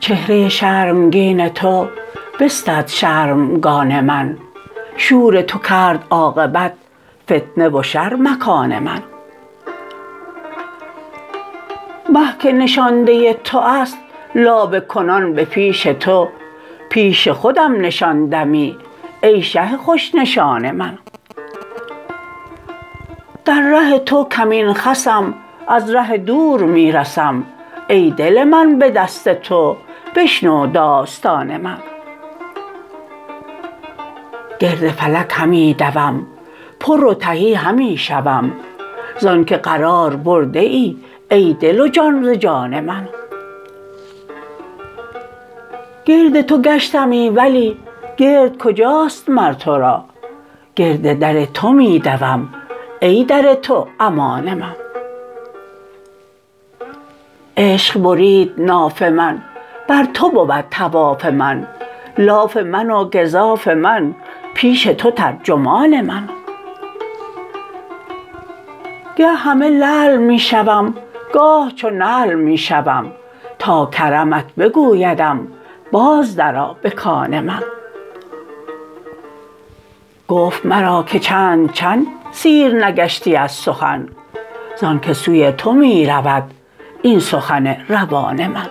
چهره شرمگین تو بستد شرمگان من. شور تو کرد عاقبت فتنه و شر مکان من. مه که نشانده تو است لابه کنان به پیش تو. پیش خودم نشاندمی ای شه خوش نشان من. در ره تو کمین خسم از ره دور می رسم ای دل من به دست تو بشنو داستان من. گرد فلک همی دوم پر و تهی همی شوم زانک قرار برده ای ای دل و جان ز جان من. گرد تو گشتمی ولی گرد کجاست مر تو را؟ گرد در تو می دوم ای در تو امان من. عشق برید ناف من بر تو بود طواف من. لاف من و گزاف من پیش تو ترجمان من. گه همه لعل می شوم گاه چو نعل می شوم تا کرمت بگویدم باز درآ به کان من. گفت مرا که چند چند سیر نگشتی از سخن زانک سوی تو می رود این سخن روان من.